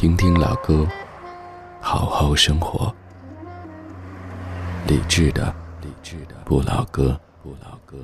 听听老歌，好好生活。理智的，理智的不老歌，不老歌。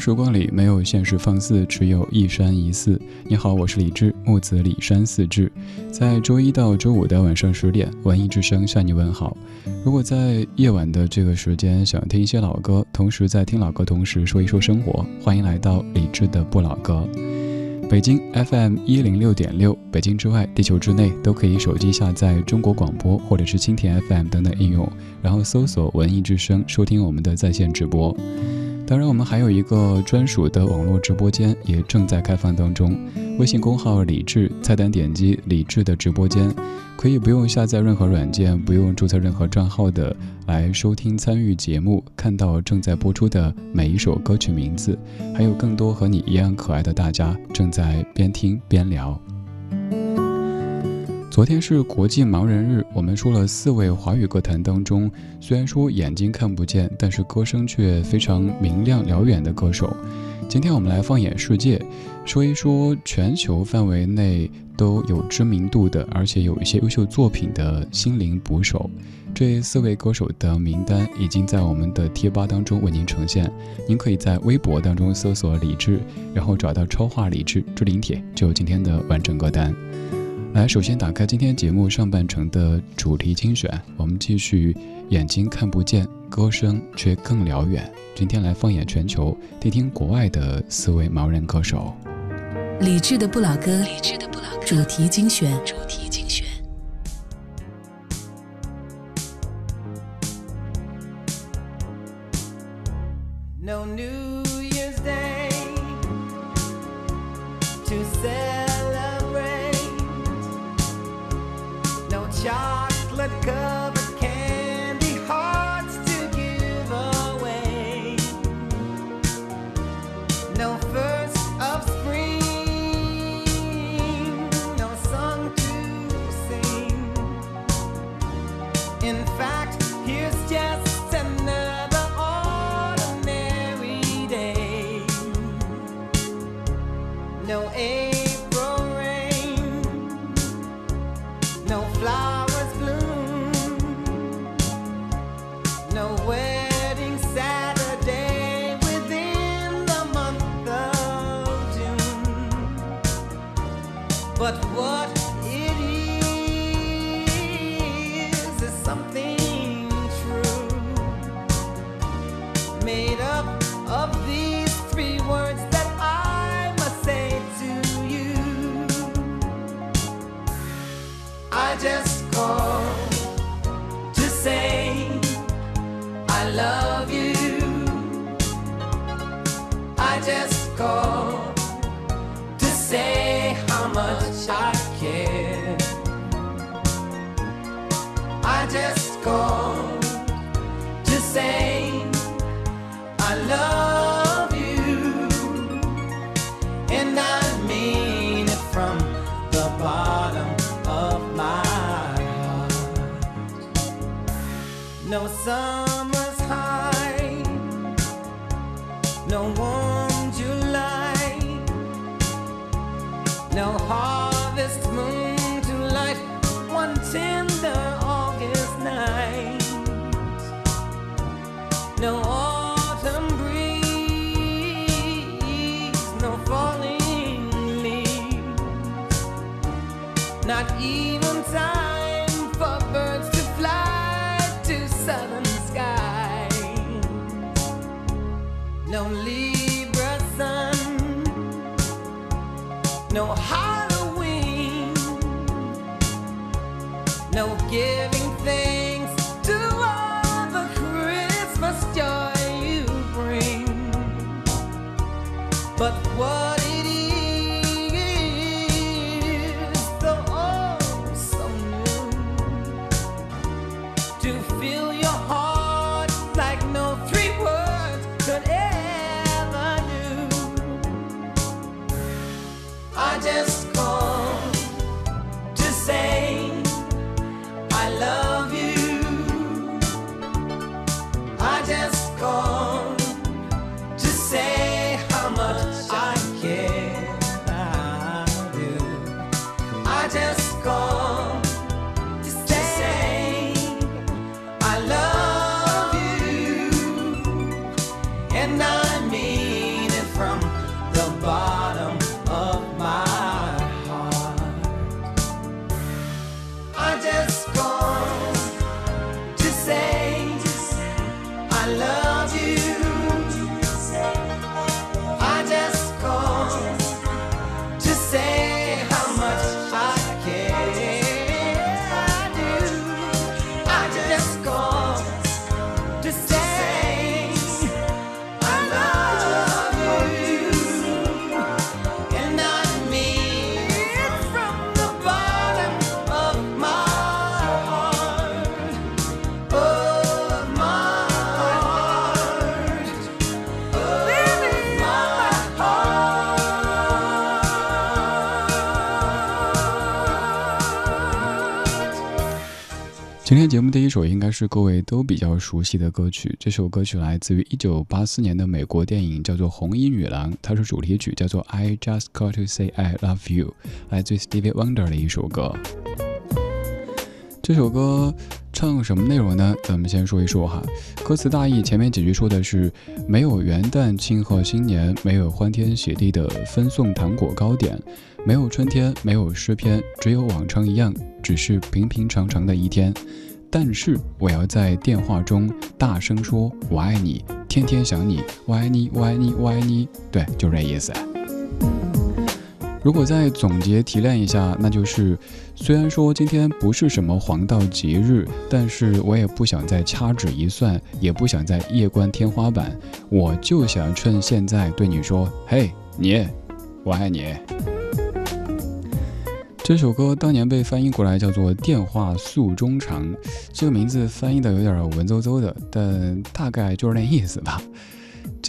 时光里没有现实放肆，只有一山一寺。你好，我是李志，木子李山四志。在周一到周五的晚上十点，文艺之声向你问好。如果在夜晚的这个时间想听一些老歌，同时在听老歌同时说一说生活，欢迎来到李志的不老歌。北京 FM 一零六点六，北京之外，地球之内都可以手机下载中国广播或者是蜻蜓 FM 等等应用，然后搜索文艺之声收听我们的在线直播。当然，我们还有一个专属的网络直播间，也正在开放当中。微信公号“李智”，菜单点击“李智”的直播间，可以不用下载任何软件，不用注册任何账号的来收听、参与节目，看到正在播出的每一首歌曲名字，还有更多和你一样可爱的大家正在边听边聊。昨天是国际盲人日，我们说了四位华语歌坛当中，虽然说眼睛看不见，但是歌声却非常明亮辽远的歌手。今天我们来放眼世界，说一说全球范围内都有知名度的，而且有一些优秀作品的心灵捕手。这四位歌手的名单已经在我们的贴吧当中为您呈现，您可以在微博当中搜索李智，然后找到超话李智置顶帖，就有今天的完整歌单。来，首先打开今天节目上半程的主题精选，我们继续眼睛看不见，歌声却更辽远。今天来放眼全球，听听国外的四位盲人歌手。理智的不老歌，理智的不老歌主题精选，主题精选。In fact, No autumn breeze, no falling leaves, not even time for birds to fly to southern skies. No Libra sun, no Halloween, no giving thanks was. 今天节目第一首应该是各位都比较熟悉的歌曲，这首歌曲来自于一九八四年的美国电影，叫做《红衣女郎》，它是主题曲，叫做《I Just Got to Say I Love You》，来自 Stevie Wonder 的一首歌。这首歌唱什么内容呢？咱们先说一说哈。歌词大意，前面几句说的是没有元旦庆贺新年，没有欢天喜地的分送糖果糕点，没有春天，没有诗篇，只有往常一样，只是平平常常的一天。但是我要在电话中大声说“我爱你”，天天想你，我爱你，我爱你，我爱你。对，就这意思。如果再总结提炼一下，那就是，虽然说今天不是什么黄道吉日，但是我也不想再掐指一算，也不想再夜观天花板，我就想趁现在对你说：“嘿，你，我爱你。”这首歌当年被翻译过来叫做《电话诉衷肠》，这个名字翻译的有点文绉绉的，但大概就是那意思吧。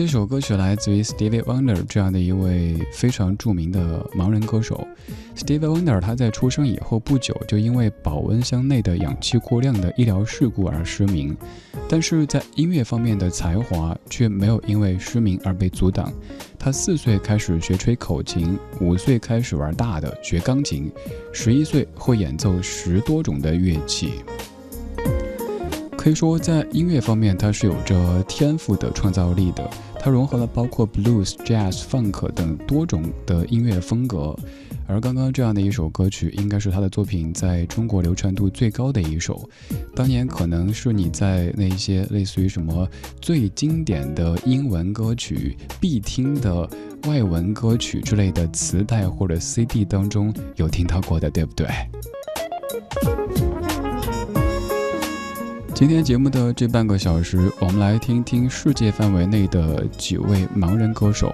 这首歌曲来自于 Stevie Wonder 这样的一位非常著名的盲人歌手。Stevie Wonder 他在出生以后不久就因为保温箱内的氧气过量的医疗事故而失明，但是在音乐方面的才华却没有因为失明而被阻挡。他四岁开始学吹口琴，五岁开始玩大的学钢琴，十一岁会演奏十多种的乐器。可以说，在音乐方面，他是有着天赋的创造力的。它融合了包括 blues、jazz、funk 等多种的音乐风格。而刚刚这样的一首歌曲，应该是他的作品在中国流传度最高的一首。当年可能是你在那些类似于什么最经典的英文歌曲、必听的外文歌曲之类的磁带或者 CD 当中有听到过的，对不对？今天节目的这半个小时，我们来听听世界范围内的几位盲人歌手。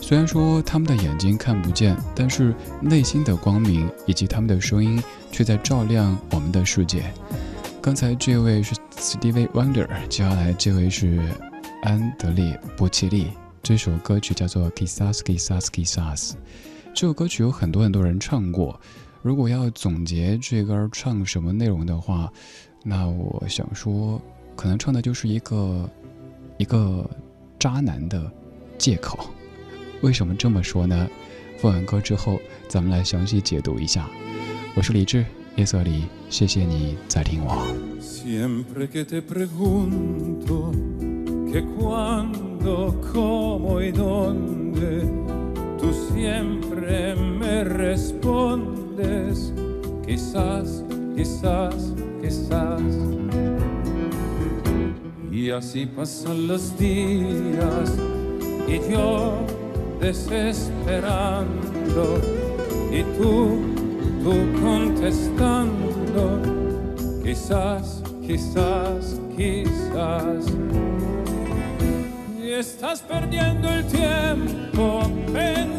虽然说他们的眼睛看不见，但是内心的光明以及他们的声音却在照亮我们的世界。刚才这位是 Stevie Wonder，接下来这位是安德烈·波切利。这首歌曲叫做《Kisas Kisas Kisas》。这首歌曲有很多很多人唱过。如果要总结这歌唱什么内容的话，那我想说可能唱的就是一个一个渣男的借口。为什么这么说呢？放完歌之后咱们来详细解读一下。我是李志夜色里谢谢你在听我。Quizás. Y así pasan los días y yo desesperando y tú, tú contestando quizás, quizás, quizás. Y estás perdiendo el tiempo pensando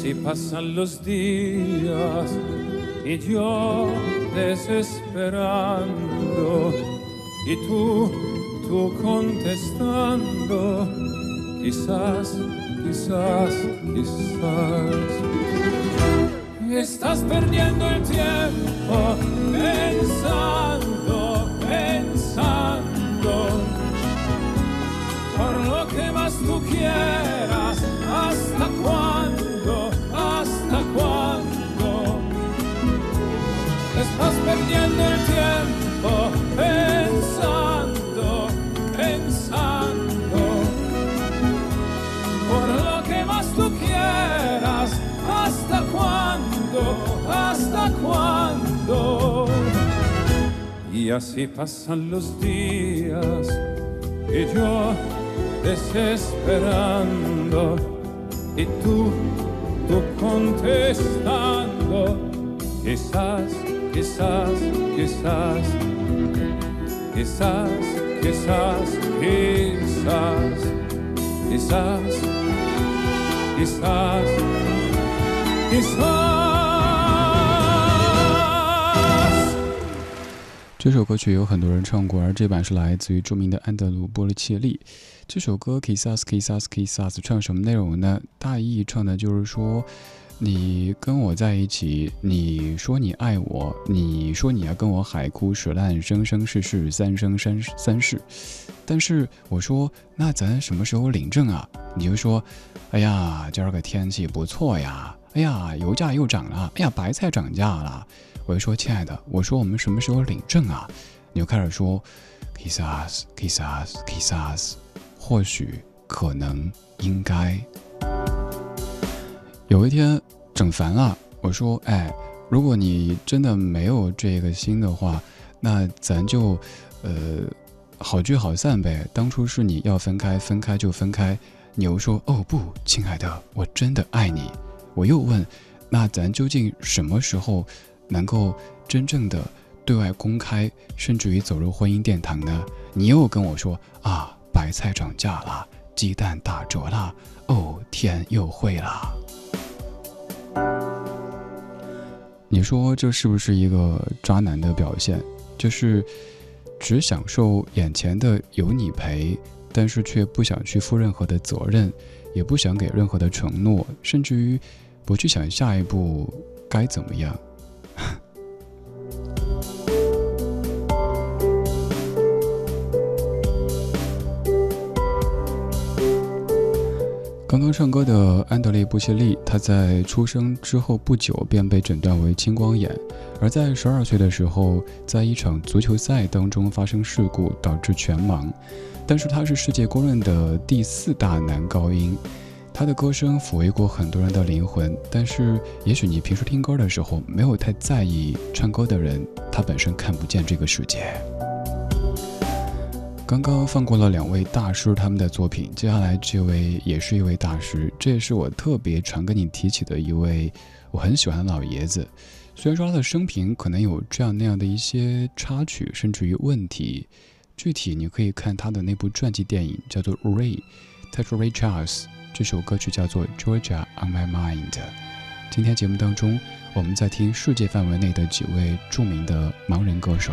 Así pasan los días y yo desesperando y tú, tú contestando, quizás, quizás, quizás. Estás perdiendo el tiempo pensando Y así pasan los días y yo desesperando y tú, tú contestando, quizás, quizás, quizás, quizás, quizás, quizás, quizás, quizás, quizás。这首歌曲有很多人唱过，而这版是来自于著名的安德鲁·波利切利。这首歌《Kissas Kissas Kissas》唱什么内容呢？大意唱的就是说，你跟我在一起，你说你爱我，你说你要跟我海枯石烂，生生世世三生三三世。但是我说，那咱什么时候领证啊？你就说，哎呀，今儿个天气不错呀，哎呀，油价又涨了，哎呀，白菜涨价了。我就说，亲爱的，我说我们什么时候领证啊？你就开始说：“kiss us, kiss us, kiss us 或许可能应该。有一天整烦了，我说，哎，如果你真的没有这个心的话，那咱就，呃，好聚好散呗。当初是你要分开，分开就分开。你又说，哦不，亲爱的，我真的爱你。我又问，那咱究竟什么时候？能够真正的对外公开，甚至于走入婚姻殿堂呢？你又跟我说啊，白菜涨价了，鸡蛋打折了，哦，天又会了。你说这是不是一个渣男的表现？就是只享受眼前的有你陪，但是却不想去负任何的责任，也不想给任何的承诺，甚至于不去想下一步该怎么样。刚刚唱歌的安德烈·布谢利，他在出生之后不久便被诊断为青光眼，而在十二岁的时候，在一场足球赛当中发生事故，导致全盲。但是他是世界公认的第四大男高音，他的歌声抚慰过很多人的灵魂。但是，也许你平时听歌的时候没有太在意，唱歌的人他本身看不见这个世界。刚刚放过了两位大师他们的作品，接下来这位也是一位大师，这也是我特别常跟你提起的一位我很喜欢的老爷子。虽然说他的生平可能有这样那样的一些插曲，甚至于问题，具体你可以看他的那部传记电影，叫做《Ray》，他是 Ray Charles，这首歌曲叫做《Georgia on My Mind》。今天节目当中，我们在听世界范围内的几位著名的盲人歌手。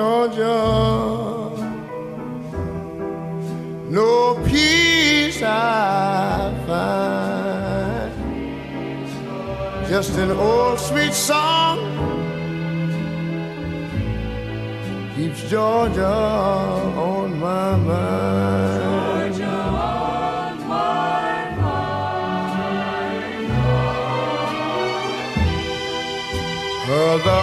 Georgia, no peace I find, just an old sweet song keeps Georgia on my mind. Other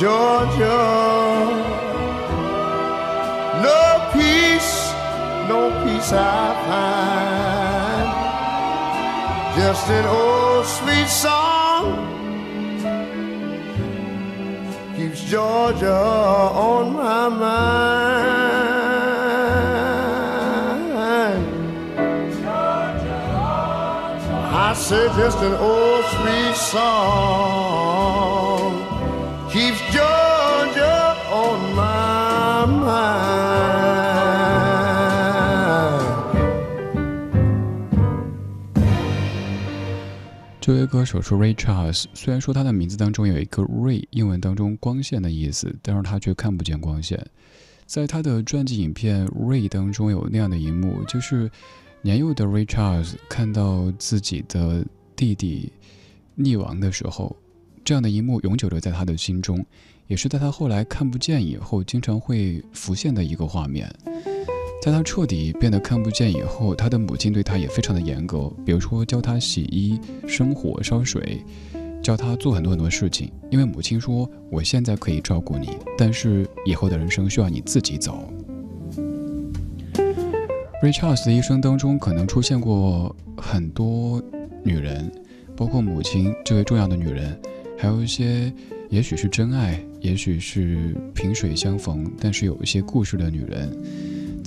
Georgia. No peace, no peace I find. Just an old sweet song keeps Georgia on my mind. Georgia. I say just an old sweet song 这位歌手是 Ray Charles，虽然说他的名字当中有一个 Ray，英文当中光线的意思，但是他却看不见光线。在他的传记影片《Ray》当中有那样的一幕，就是年幼的 Ray Charles 看到自己的弟弟溺亡的时候，这样的一幕永久留在他的心中，也是在他后来看不见以后，经常会浮现的一个画面。在他彻底变得看不见以后，他的母亲对他也非常的严格，比如说教他洗衣、生火、烧水，教他做很多很多事情。因为母亲说：“我现在可以照顾你，但是以后的人生需要你自己走。” Richards 的一生当中，可能出现过很多女人，包括母亲这位重要的女人，还有一些也许是真爱，也许是萍水相逢，但是有一些故事的女人。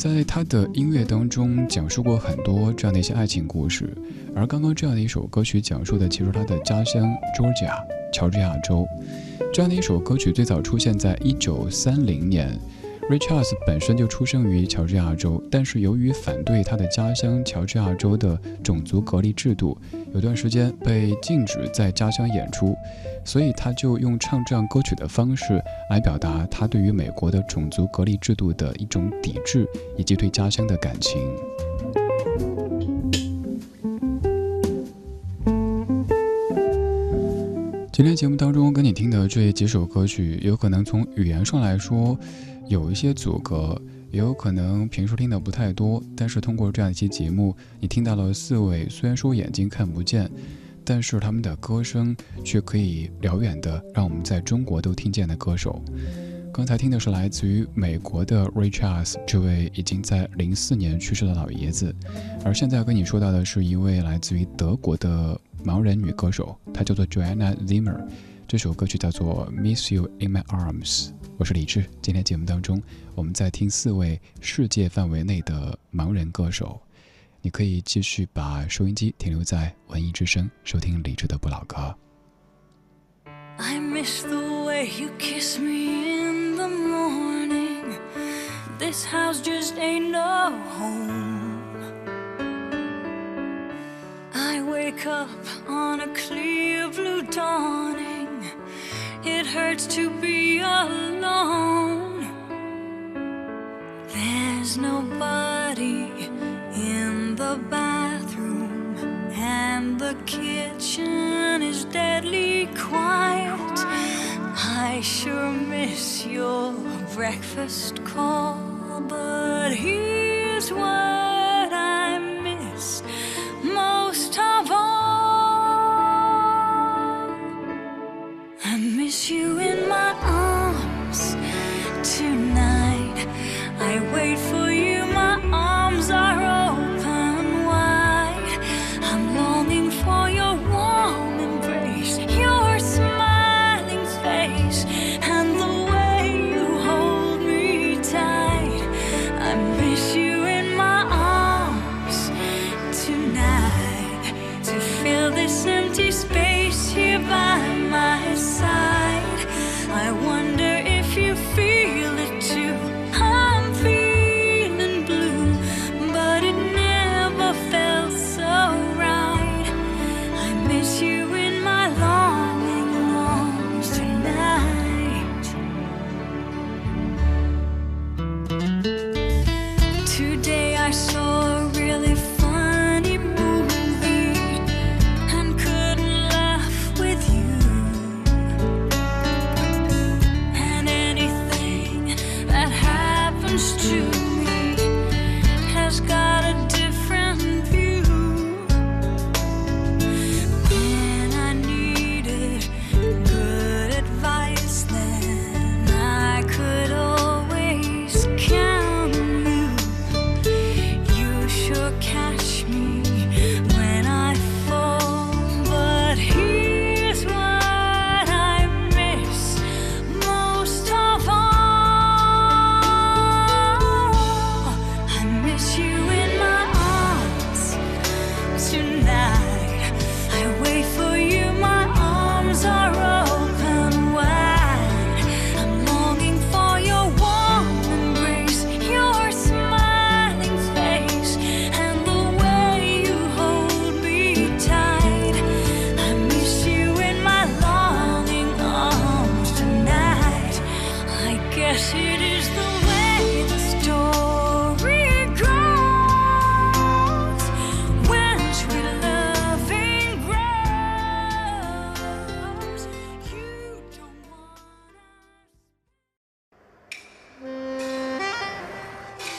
在他的音乐当中讲述过很多这样的一些爱情故事，而刚刚这样的一首歌曲讲述的其实他的家乡 Georgia 乔治亚州。这样的一首歌曲最早出现在一九三零年，Ray Charles 本身就出生于乔治亚州，但是由于反对他的家乡乔治亚州的种族隔离制度，有段时间被禁止在家乡演出，所以他就用唱这样歌曲的方式来表达他对于美国的种族隔离制度的一种抵制，以及对家乡的感情。今天节目当中跟你听的这几首歌曲，有可能从语言上来说有一些阻隔，也有可能平时听的不太多。但是通过这样一期节目，你听到了四位虽然说眼睛看不见，但是他们的歌声却可以辽远的让我们在中国都听见的歌手。刚才听的是来自于美国的 Ray Charles 这位已经在零四年去世的老爷子，而现在跟你说到的是一位来自于德国的盲人女歌手，她叫做 Joanna Zimmer，这首歌曲叫做 Miss You in My Arms。我是李志，今天节目当中我们在听四位世界范围内的盲人歌手，你可以继续把收音机停留在文艺之声，收听李志的不老歌。I miss the way you kiss me in the morning. This house just ain't no home. I wake up on a clear blue dawning. It hurts to be alone. There's nobody in the bathroom, and the kitchen is deadly quiet. I sure miss your breakfast call, but here's what you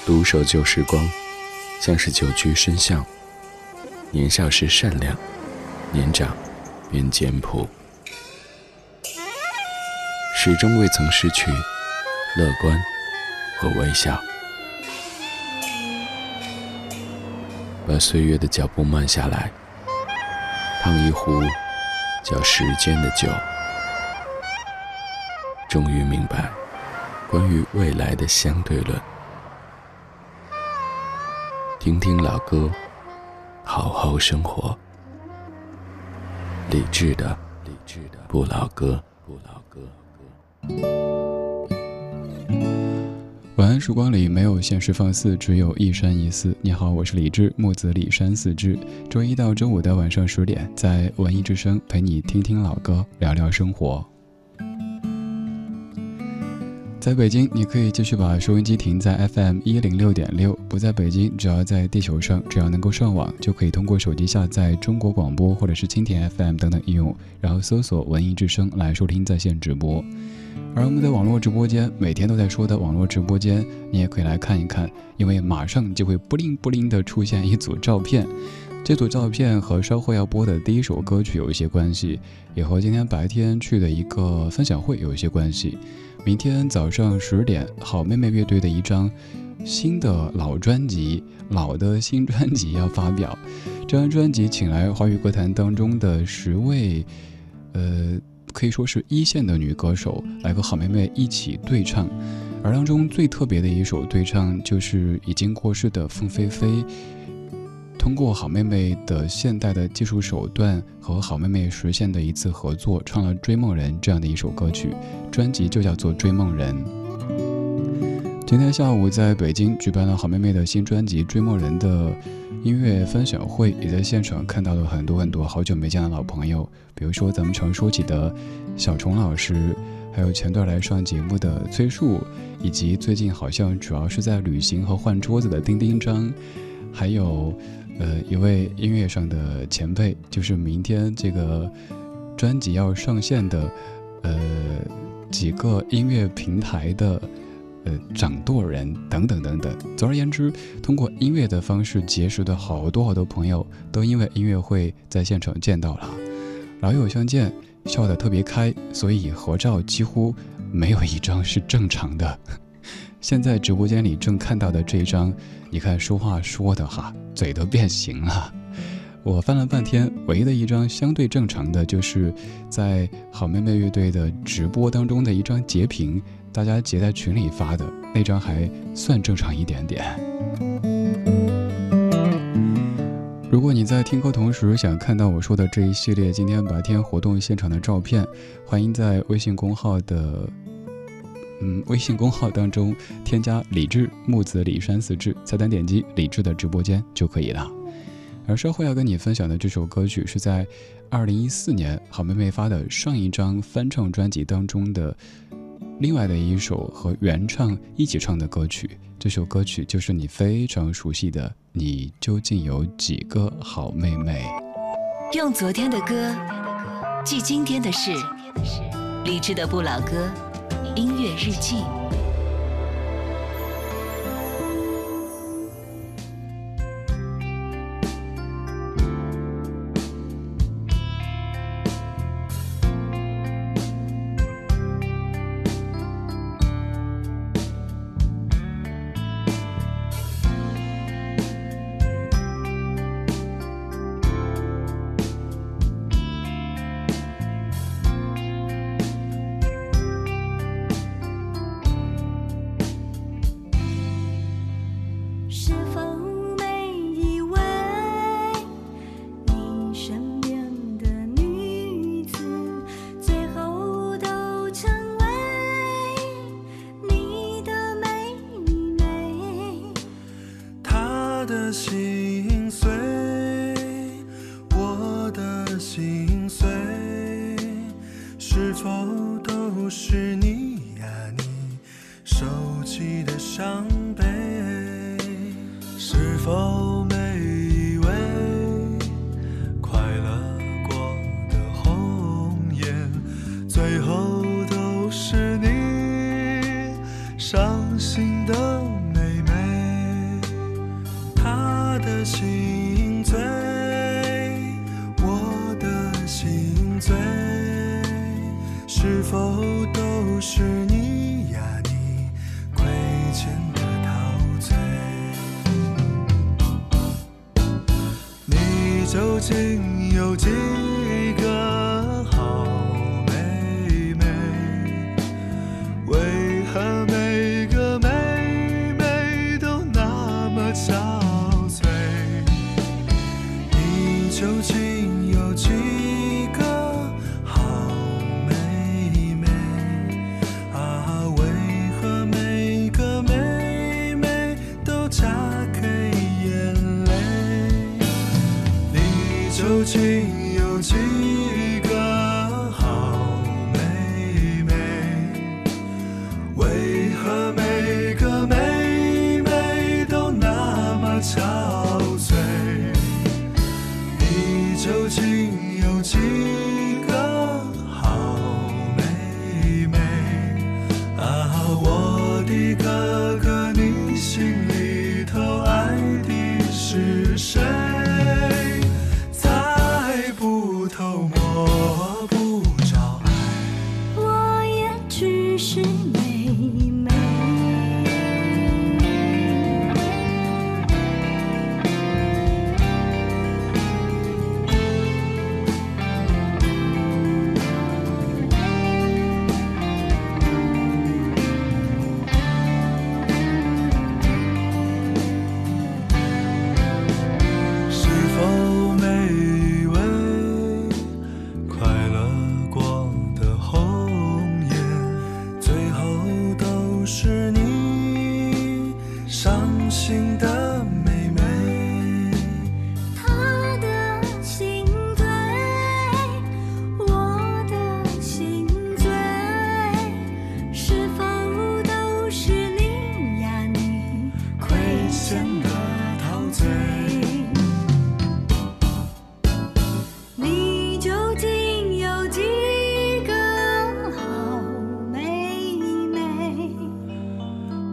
独守旧时光，像是久居深巷。年少时善良，年长便简朴，始终未曾失去乐观和微笑。把岁月的脚步慢下来，烫一壶叫时间的酒，终于明白关于未来的相对论。听听老歌，好好生活。理智的，理智的不老歌，不老歌。晚安时光里没有现实放肆，只有一山一寺。你好，我是李志，木子李山四志。周一到周五的晚上十点，在文艺之声陪你听听老歌，聊聊生活。在北京，你可以继续把收音机停在 FM 一零六点六；不在北京，只要在地球上，只要能够上网，就可以通过手机下载中国广播或者是蜻蜓 FM 等等应用，然后搜索“文艺之声”来收听在线直播。而我们的网络直播间，每天都在说的网络直播间，你也可以来看一看，因为马上就会不灵不灵的出现一组照片。这组照片和稍后要播的第一首歌曲有一些关系，也和今天白天去的一个分享会有一些关系。明天早上十点，好妹妹乐队的一张新的老专辑，老的新专辑要发表。这张专辑请来华语歌坛当中的十位，呃，可以说是一线的女歌手来和好妹妹一起对唱。而当中最特别的一首对唱，就是已经过世的凤飞飞。通过好妹妹的现代的技术手段和好妹妹实现的一次合作，唱了《追梦人》这样的一首歌曲，专辑就叫做《追梦人》。今天下午在北京举办了好妹妹的新专辑《追梦人》的音乐分享会，也在现场看到了很多很多好久没见的老朋友，比如说咱们常说起的小虫老师，还有前段来上节目的崔树，以及最近好像主要是在旅行和换桌子的丁丁张，还有。呃，一位音乐上的前辈，就是明天这个专辑要上线的，呃，几个音乐平台的呃掌舵人等等等等。总而言之，通过音乐的方式结识的好多好多朋友，都因为音乐会在现场见到了，老友相见，笑得特别开，所以合照几乎没有一张是正常的。现在直播间里正看到的这一张，你看说话说的哈，嘴都变形了。我翻了半天，唯一的一张相对正常的，就是在好妹妹乐队的直播当中的一张截屏，大家截在群里发的那张还算正常一点点。如果你在听歌同时想看到我说的这一系列今天白天活动现场的照片，欢迎在微信公号的。嗯，微信公号当中添加李志木子李山四志，菜单点击李志的直播间就可以了。而稍后要跟你分享的这首歌曲是在二零一四年好妹妹发的上一张翻唱专辑当中的另外的一首和原唱一起唱的歌曲。这首歌曲就是你非常熟悉的《你究竟有几个好妹妹》。用昨天的歌记今天的事，理智的不老歌。音乐日记。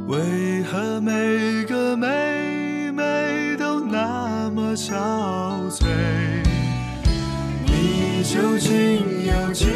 为何每个妹妹都那么憔悴？你究竟有几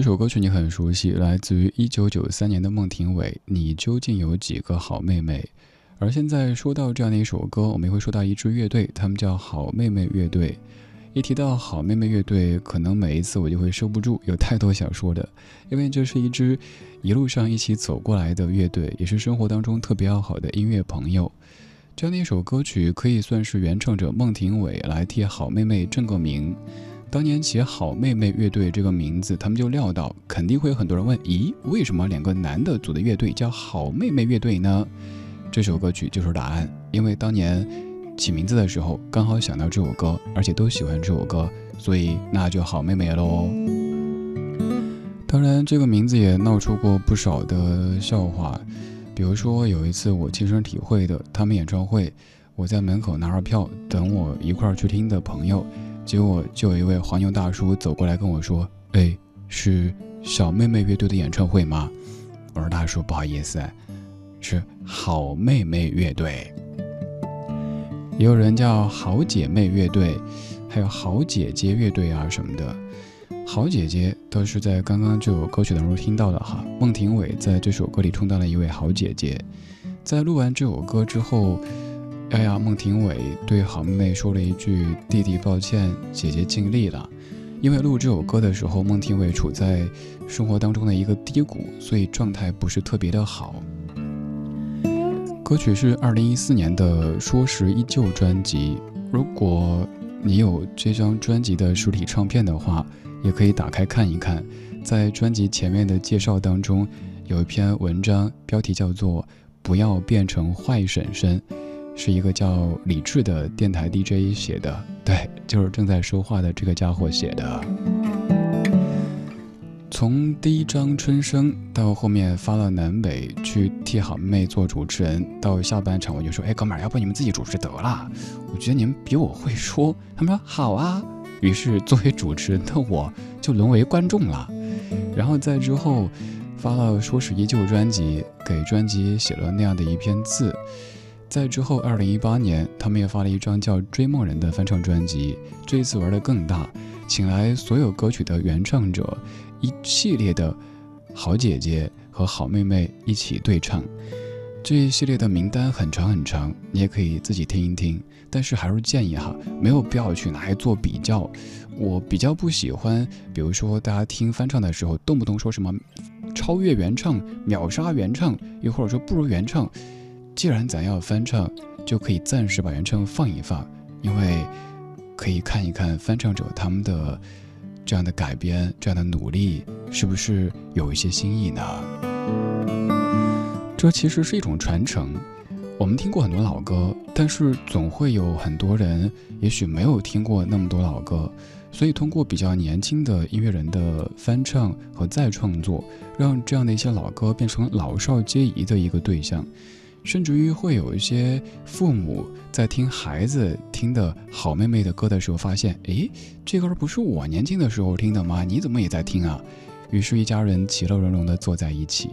这首歌曲你很熟悉，来自于一九九三年的孟庭苇。你究竟有几个好妹妹？而现在说到这样的一首歌，我们也会说到一支乐队，他们叫好妹妹乐队。一提到好妹妹乐队，可能每一次我就会收不住，有太多想说的，因为这是一支一路上一起走过来的乐队，也是生活当中特别要好的音乐朋友。这样的一首歌曲，可以算是原唱者孟庭苇来替好妹妹正个名。当年起“好妹妹乐队”这个名字，他们就料到肯定会有很多人问：咦，为什么两个男的组的乐队叫“好妹妹乐队”呢？这首歌曲就是答案，因为当年起名字的时候刚好想到这首歌，而且都喜欢这首歌，所以那就好妹妹喽。当然，这个名字也闹出过不少的笑话，比如说有一次我亲身体会的，他们演唱会，我在门口拿着票等我一块儿去听的朋友。结果就有一位黄牛大叔走过来跟我说：“哎，是小妹妹乐队的演唱会吗？”我说：“大叔，不好意思，是好妹妹乐队。也有人叫好姐妹乐队，还有好姐姐乐队啊什么的。好姐姐都是在刚刚这首歌曲当中听到的哈。孟庭苇在这首歌里充当了一位好姐姐。在录完这首歌之后。哎呀，孟庭苇对好妹妹说了一句：“弟弟，抱歉，姐姐尽力了。”因为录这首歌的时候，孟庭苇处在生活当中的一个低谷，所以状态不是特别的好。歌曲是二零一四年的《说时依旧》专辑。如果你有这张专辑的实体唱片的话，也可以打开看一看。在专辑前面的介绍当中，有一篇文章，标题叫做《不要变成坏婶婶》。是一个叫李志的电台 DJ 写的，对，就是正在说话的这个家伙写的。从第一张春生到后面发了南北去替好妹做主持人，到下半场我就说：“哎，哥们儿，要不你们自己主持得了？我觉得你们比我会说。”他们说：“好啊。”于是作为主持人的我就沦为观众了。然后在之后发了《说是依旧》专辑，给专辑写了那样的一篇字。在之后，二零一八年，他们也发了一张叫《追梦人》的翻唱专辑。这一次玩的更大，请来所有歌曲的原唱者，一系列的好姐姐和好妹妹一起对唱。这一系列的名单很长很长，你也可以自己听一听。但是还是建议哈，没有必要去拿来做比较。我比较不喜欢，比如说大家听翻唱的时候，动不动说什么超越原唱、秒杀原唱，又或者说不如原唱。既然咱要翻唱，就可以暂时把原唱放一放，因为可以看一看翻唱者他们的这样的改编、这样的努力，是不是有一些新意呢？这其实是一种传承。我们听过很多老歌，但是总会有很多人也许没有听过那么多老歌，所以通过比较年轻的音乐人的翻唱和再创作，让这样的一些老歌变成老少皆宜的一个对象。甚至于会有一些父母在听孩子听的好妹妹的歌的时候，发现，诶，这歌不是我年轻的时候听的吗？你怎么也在听啊？于是，一家人其乐融融地坐在一起。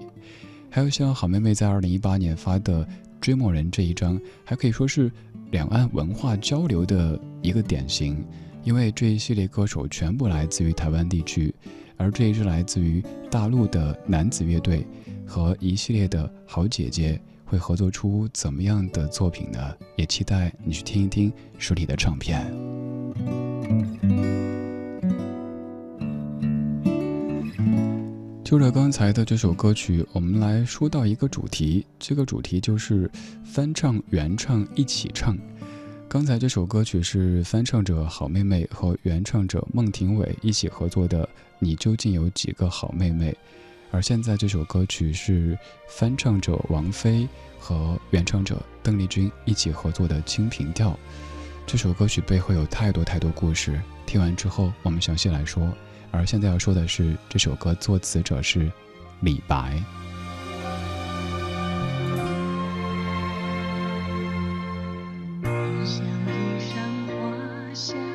还有像好妹妹在二零一八年发的《追梦人》这一张，还可以说是两岸文化交流的一个典型，因为这一系列歌手全部来自于台湾地区，而这一支来自于大陆的男子乐队和一系列的好姐姐。会合作出怎么样的作品呢？也期待你去听一听实体的唱片。就着刚才的这首歌曲，我们来说到一个主题，这个主题就是翻唱、原唱一起唱。刚才这首歌曲是翻唱者好妹妹和原唱者孟庭苇一起合作的，《你究竟有几个好妹妹》。而现在这首歌曲是翻唱者王菲和原唱者邓丽君一起合作的《清平调》。这首歌曲背后有太多太多故事，听完之后我们详细来说。而现在要说的是，这首歌作词者是李白。像一山花香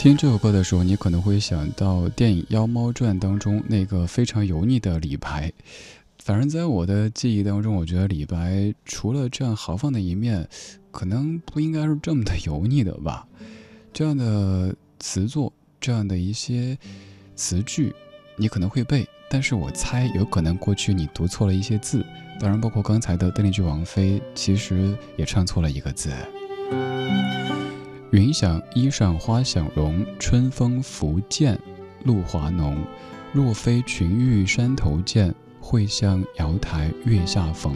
听这首歌的时候，你可能会想到电影《妖猫传》当中那个非常油腻的李白。反正在我的记忆当中，我觉得李白除了这样豪放的一面，可能不应该是这么的油腻的吧。这样的词作，这样的一些词句，你可能会背，但是我猜有可能过去你读错了一些字。当然，包括刚才的邓丽君王妃，其实也唱错了一个字。云想衣裳花想容，春风拂槛露华浓。若非群玉山头见，会向瑶台月下逢。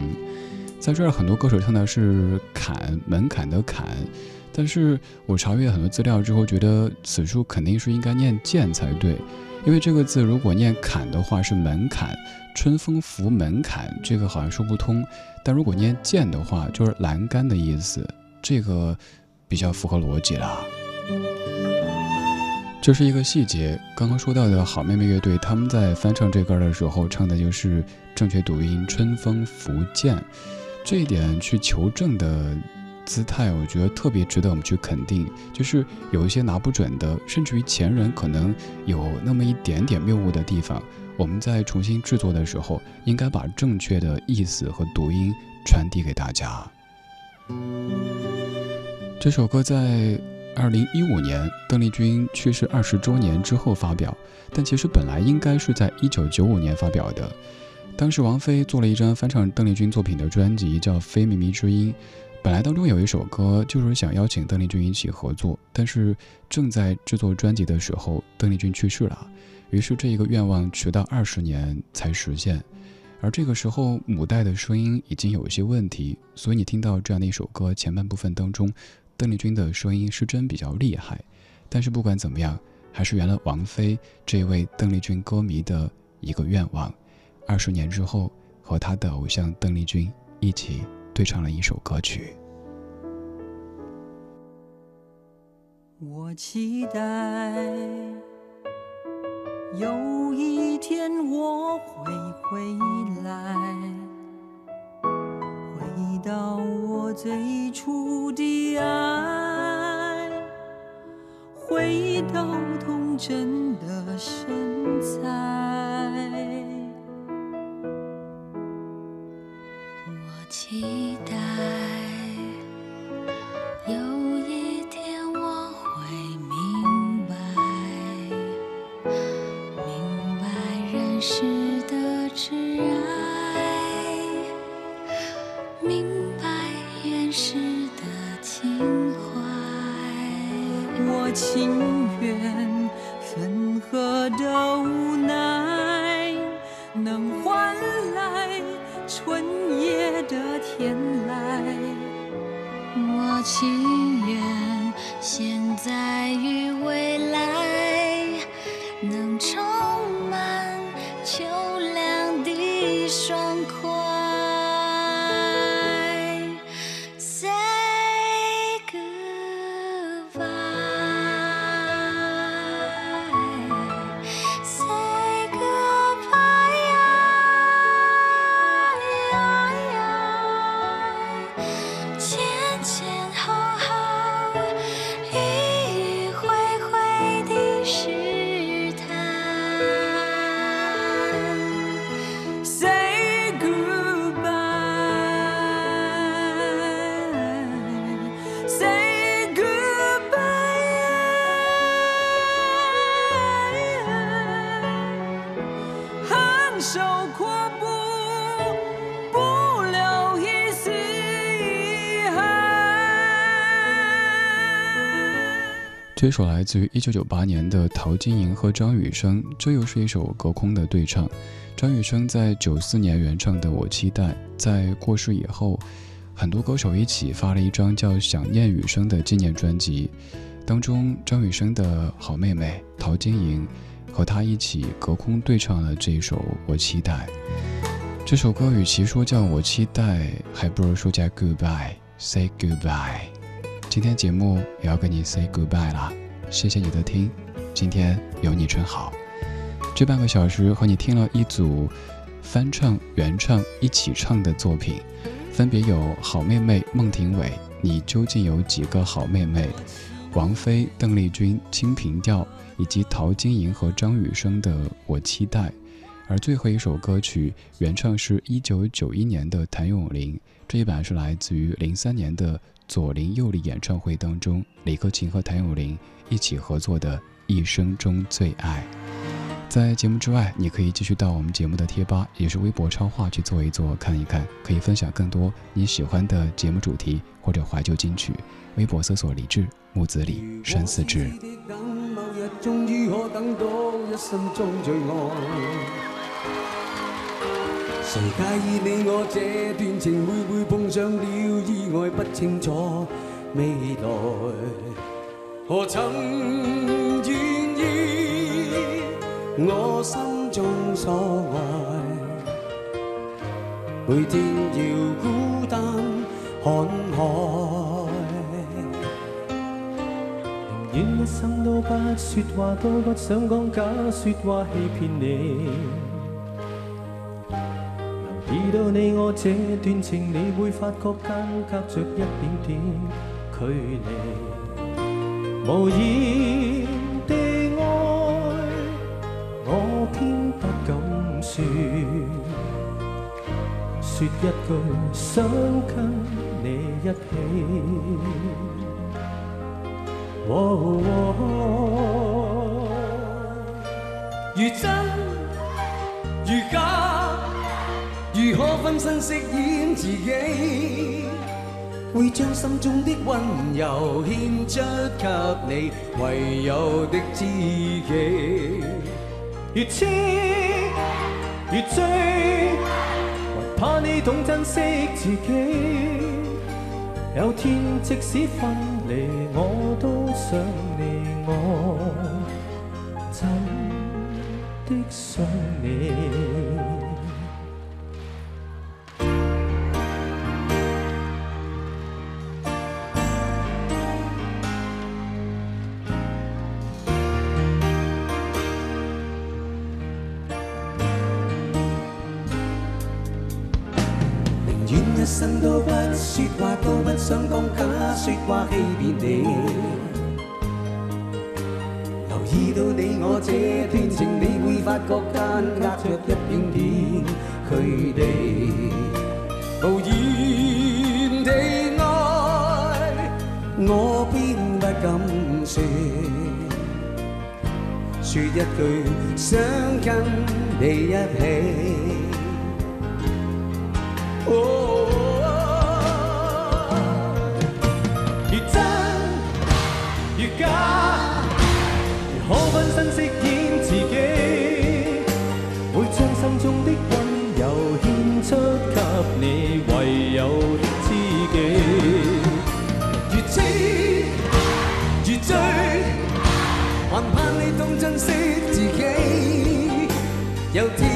在这儿，很多歌手唱的是坎门槛的坎，但是我查阅很多资料之后，觉得此处肯定是应该念剑才对，因为这个字如果念坎的话是门槛，春风拂门槛，这个好像说不通。但如果念剑的话，就是栏杆的意思，这个比较符合逻辑了。这是一个细节，刚刚说到的好妹妹乐队，他们在翻唱这歌的时候，唱的就是正确读音“春风福建”，这一点去求证的姿态，我觉得特别值得我们去肯定。就是有一些拿不准的，甚至于前人可能有那么一点点谬误的地方，我们在重新制作的时候，应该把正确的意思和读音传递给大家。这首歌在。二零一五年，邓丽君去世二十周年之后发表，但其实本来应该是在一九九五年发表的。当时王菲做了一张翻唱邓丽君作品的专辑，叫《非靡靡之音》。本来当中有一首歌就是想邀请邓丽君一起合作，但是正在制作专辑的时候，邓丽君去世了，于是这一个愿望迟到二十年才实现。而这个时候，母带的声音已经有一些问题，所以你听到这样的一首歌前半部分当中。邓丽君的声音是真比较厉害，但是不管怎么样，还是圆了王菲这位邓丽君歌迷的一个愿望。二十年之后，和她的偶像邓丽君一起对唱了一首歌曲。我期待有一天我会回来。回到我最初的爱，回到童真的身材。我记含羞阔步，不留一丝遗憾。这首来自于一九九八年的陶晶莹和张雨生，这又是一首隔空的对唱。张雨生在九四年原唱的《我期待》，在过世以后，很多歌手一起发了一张叫《想念雨生》的纪念专辑，当中张雨生的好妹妹陶晶莹和他一起隔空对唱了这一首《我期待》。这首歌与其说叫我期待，还不如说叫 goodbye，say goodbye。今天节目也要跟你 say goodbye 啦，谢谢你的听，今天有你真好。这半个小时和你听了一组翻唱、原唱一起唱的作品，分别有好妹妹孟庭苇，你究竟有几个好妹妹？王菲、邓丽君、清平调，以及陶晶莹和张雨生的《我期待》。而最后一首歌曲原唱是一九九一年的谭咏麟，这一版是来自于零三年的左邻右里演唱会当中，李克勤和谭咏麟一起合作的《一生中最爱》。在节目之外，你可以继续到我们节目的贴吧，也是微博超话去做一做、看一看，可以分享更多你喜欢的节目主题或者怀旧金曲。微博搜索李志、木子李、山四志。某日終於可等到一生中最愛。誰介意你我這段情會唔會碰上了意外？不清楚未來，何曾願意我心中所愛？每天要孤單看海。願一生都不說話，都不想講假說話欺骗你。留意到你我這段情，你會發覺間隔着一點點距離。無言地愛，我偏不敢說，說一句想跟你一起。哦如真如假，如何分身饰演自己？会将心中的温柔献出给你，唯有的知己。越痴越醉，還怕你懂珍惜自己。有天即使分离，我都想你，我真的想你。生都不說話，都不想讲假說話欺騙你。留意到你我這段情，你會發覺間隔着一點點距離。無言地愛，我偏不敢說，說一句想跟你一起。珍惜自己。有天